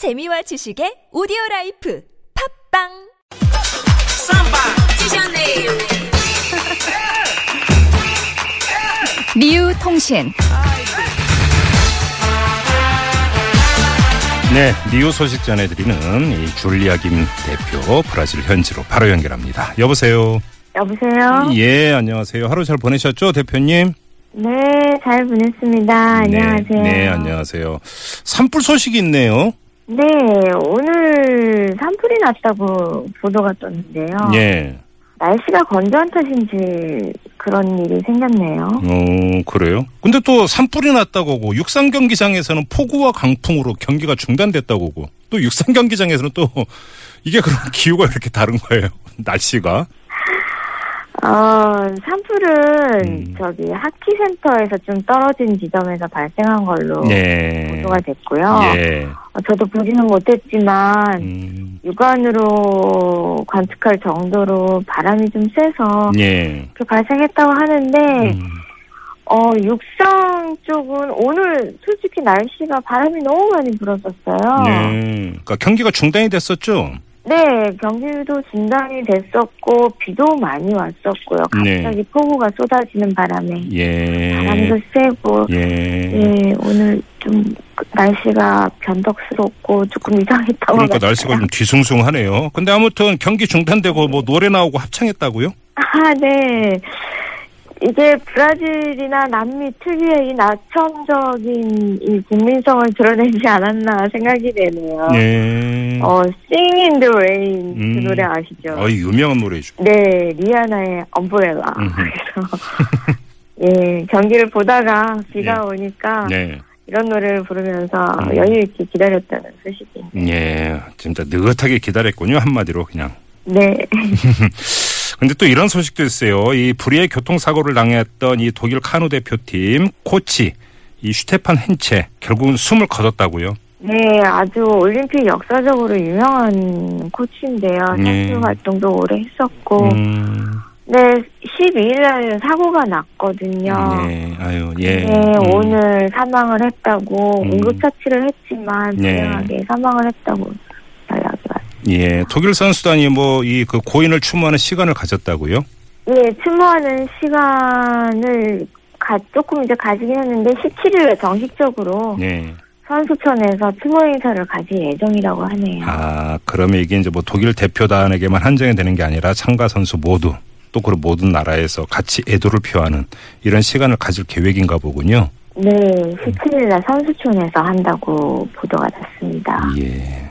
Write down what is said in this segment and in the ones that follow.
재미와 지식의 오디오 life 팟빵 리우 통신 네, 리우 소식 전해드리는 이 줄리아 김 대표 브라질 현지로 바로 연결합니다. 여보세요. 여보세요? 예, 안녕하세요. 하루 잘 보내셨죠, 대표님? 네, 잘 보냈습니다. 안녕하세요. 네, 네, 안녕하세요. 산불 소식이 있네요. 네, 오늘 산불이 났다고 보도가 떴는데요. 예. 날씨가 건조한 탓인지 그런 일이 생겼네요. 어, 그래요? 근데 또 산불이 났다고 하고 육상 경기장에서는 폭우와 강풍으로 경기가 중단됐다고 하고 또 육상 경기장에서는 또 이게 그런 기후가 이렇게 다른 거예요. 날씨가. 어, 산불은 음. 저기 하키센터에서 좀 떨어진 지점에서 발생한 걸로 예. 보도가 됐고요. 예. 어, 저도 보지는 못했지만 음. 육안으로 관측할 정도로 바람이 좀 세서 예. 그 발생했다고 하는데 음. 어, 육상 쪽은 오늘 솔직히 날씨가 바람이 너무 많이 불었었어요. 예. 그러니까 경기가 중단이 됐었죠. 네, 경기도 중단이 됐었고, 비도 많이 왔었고요. 네. 갑자기 폭우가 쏟아지는 바람에. 예. 바람도 세고, 예. 예, 오늘 좀 날씨가 변덕스럽고 조금 이상했던 것 그러니까 같아요. 날씨가 좀 뒤숭숭하네요. 근데 아무튼 경기 중단되고 뭐 노래 나오고 합창했다고요? 아, 네. 이게 브라질이나 남미 특유의 이 나천적인 이 국민성을 드러내지 않았나 생각이 되네요. 예. 어, Sing in the Rain 음. 그 노래 아시죠? 어, 유명한 노래죠. 네, 리아나의 엄브렐라. 그래서 예, 경기를 보다가 비가 네. 오니까 네. 이런 노래를 부르면서 음. 여유 있게 기다렸다는 소식입니다. 예. 진짜 느긋하게 기다렸군요. 한마디로 그냥. 네. 근데 또 이런 소식도 있어요. 이 불의의 교통사고를 당했던 이 독일 카누 대표팀 코치 이 슈테판 헨체 결국은 숨을 거뒀다고요. 네, 아주 올림픽 역사적으로 유명한 코치인데요. 예. 선수 활동도 오래 했었고, 음. 네, 12일 날 사고가 났거든요. 예. 아유, 예. 네, 음. 오늘 사망을 했다고 음. 응급처치를 했지만 예. 불행하게 사망을 했다고. 예. 독일 선수단이 뭐 이 그 고인을 추모하는 시간을 가졌다고요? 예, 추모하는 시간을 가, 조금 이제 가지긴 했는데 17일에 정식적으로 예. 선수촌에서 추모 행사를 가질 예정이라고 하네요. 아, 그러면 이게 이제 뭐 독일 대표단에게만 한정이 되는 게 아니라 참가 선수 모두 또 그런 모든 나라에서 같이 애도를 표하는 이런 시간을 가질 계획인가 보군요. 네, 17일 날 선수촌에서 한다고 보도가 났습니다. 예.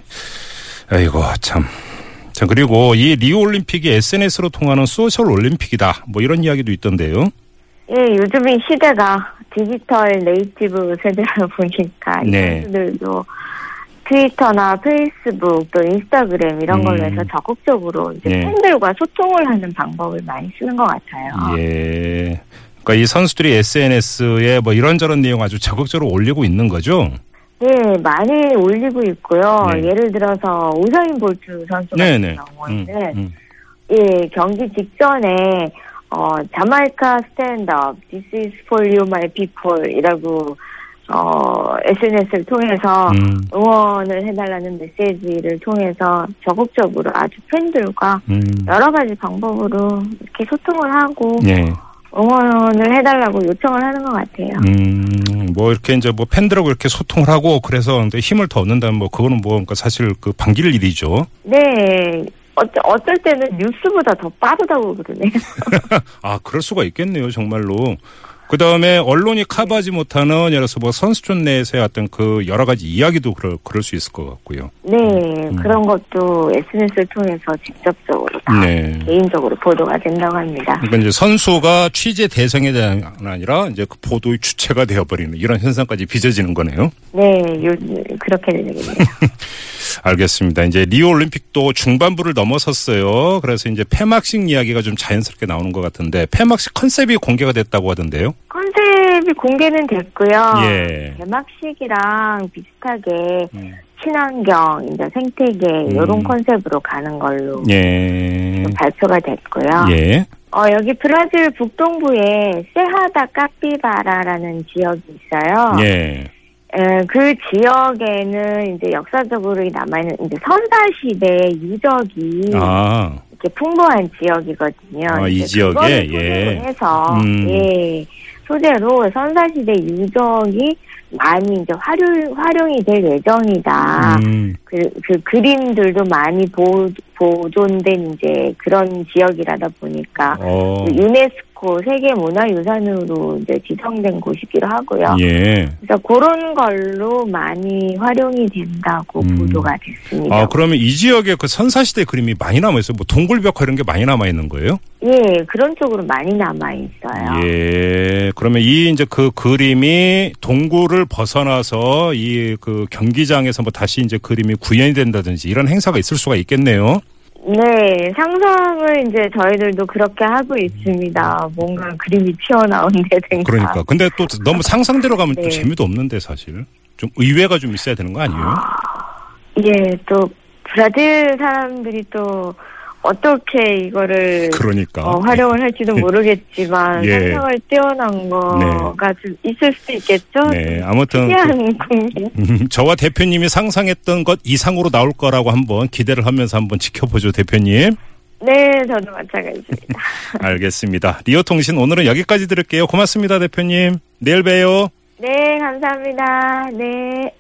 아이고, 참. 자, 그리고 이 리우 올림픽이 SNS로 통하는 social 올림픽이다. 뭐 이런 이야기도 있던데요. 예, 요즘 이 시대가 디지털 native 세대다 보니까 이 네. 선수들도 트위터나 페이스북 또 인스타그램 이런 걸로 음. 해서 적극적으로 이제 네. 팬들과 소통을 하는 방법을 많이 쓰는 것 같아요. 예. 그러니까 이 선수들이 SNS에 뭐 이런저런 내용 아주 적극적으로 올리고 있는 거죠. 네, 많이 올리고 있고요. 네. 예를 들어서 우사인 볼트 선수 같은 네네. 음, 경우에는 음. 예, 경기 직전에 어 자마이카 스탠드업, This is for you, my people 이라고 어 SNS를 통해서 음. 응원을 해달라는 메시지를 통해서 적극적으로 아주 팬들과 음. 여러 가지 방법으로 이렇게 소통을 하고 예. 응원을 해달라고 요청을 하는 것 같아요. 음, 뭐 이렇게 이제 뭐 팬들하고 이렇게 소통을 하고 그래서 힘을 더 얻는다면 뭐 그거는 뭐 그러니까 사실 그 반길 일이죠. 네, 어쩔, 어쩔 때는 뉴스보다 더 빠르다고 그러네요. 아, 그럴 수가 있겠네요, 정말로. 그 다음에 언론이 커버하지 못하는 예를 들어서 뭐 선수촌 내에서의 어떤 그 여러 가지 이야기도 그럴, 그럴 수 있을 것 같고요. 네, 그런 것도 SNS를 통해서 직접적으로 다 네. 개인적으로 보도가 된다고 합니다. 그러니까 이제 선수가 취재 대상이 아니라 이제 그 보도의 주체가 되어버리는 이런 현상까지 빚어지는 거네요. 네, 요, 그렇게 되겠네요. 알겠습니다. 이제 리오 올림픽도 중반부를 넘어섰어요. 그래서 이제 폐막식 이야기가 좀 자연스럽게 나오는 것 같은데 폐막식 컨셉이 공개가 됐다고 하던데요. 컨셉이 공개는 됐고요. 예. 개막식이랑 비슷하게 음. 친환경, 이제 생태계 이런 음. 컨셉으로 가는 걸로 예. 발표가 됐고요. 예. 어, 여기 브라질 북동부에 세하다 까피바라라는 지역이 있어요. 예. 에, 그 지역에는 이제 역사적으로 남아있는 이제 선사시대 유적이 아, 이렇게 풍부한 지역이거든요. 아, 이 지역에? 예. 해서 음. 예 소재로 선사시대 유적이 많이 이제 활용 활용이 될 예정이다. 음, 그, 그 그림들도 많이 보, 보존된 이제 그런 지역이라다 보니까 어, 유네스코 세계 문화유산으로 이제 지정된 곳이기도 하고요. 예. 그래서 그런 걸로 많이 활용이 된다고 음. 보도가 됐습니다. 아, 그러면 이 지역에 그 선사시대 그림이 많이 남아 있어요? 뭐 동굴벽화 이런 게 많이 남아 있는 거예요? 예, 그런 쪽으로 많이 남아 있어요. 예. 그러면 이 이제 그 그림이 동굴을 벗어나서 이 그 경기장에서 뭐 다시 이제 그림이 구현이 된다든지 이런 행사가 있을 수가 있겠네요. 네, 상상을 이제 저희들도 그렇게 하고 있습니다. 뭔가 그림이 튀어나온다든가. 그러니까. 근데 또 너무 상상대로 가면 또 네. 재미도 없는데 사실. 좀 의외가 좀 있어야 되는 거 아니에요? 예, 또 브라질 사람들이 또 어떻게 이거를 그러니까. 어, 활용을 할지도 모르겠지만 예. 상상을 뛰어난 거가 좀 있을 수도 있겠죠. 네. 아무튼 국민. 음, 저와 대표님이 상상했던 것 이상으로 나올 거라고 한번 기대를 하면서 한번 지켜보죠, 대표님. 네, 저도 마찬가지입니다. 알겠습니다. 리오 통신 오늘은 여기까지 들을게요. 고맙습니다, 대표님. 내일 봬요. 네, 감사합니다. 네.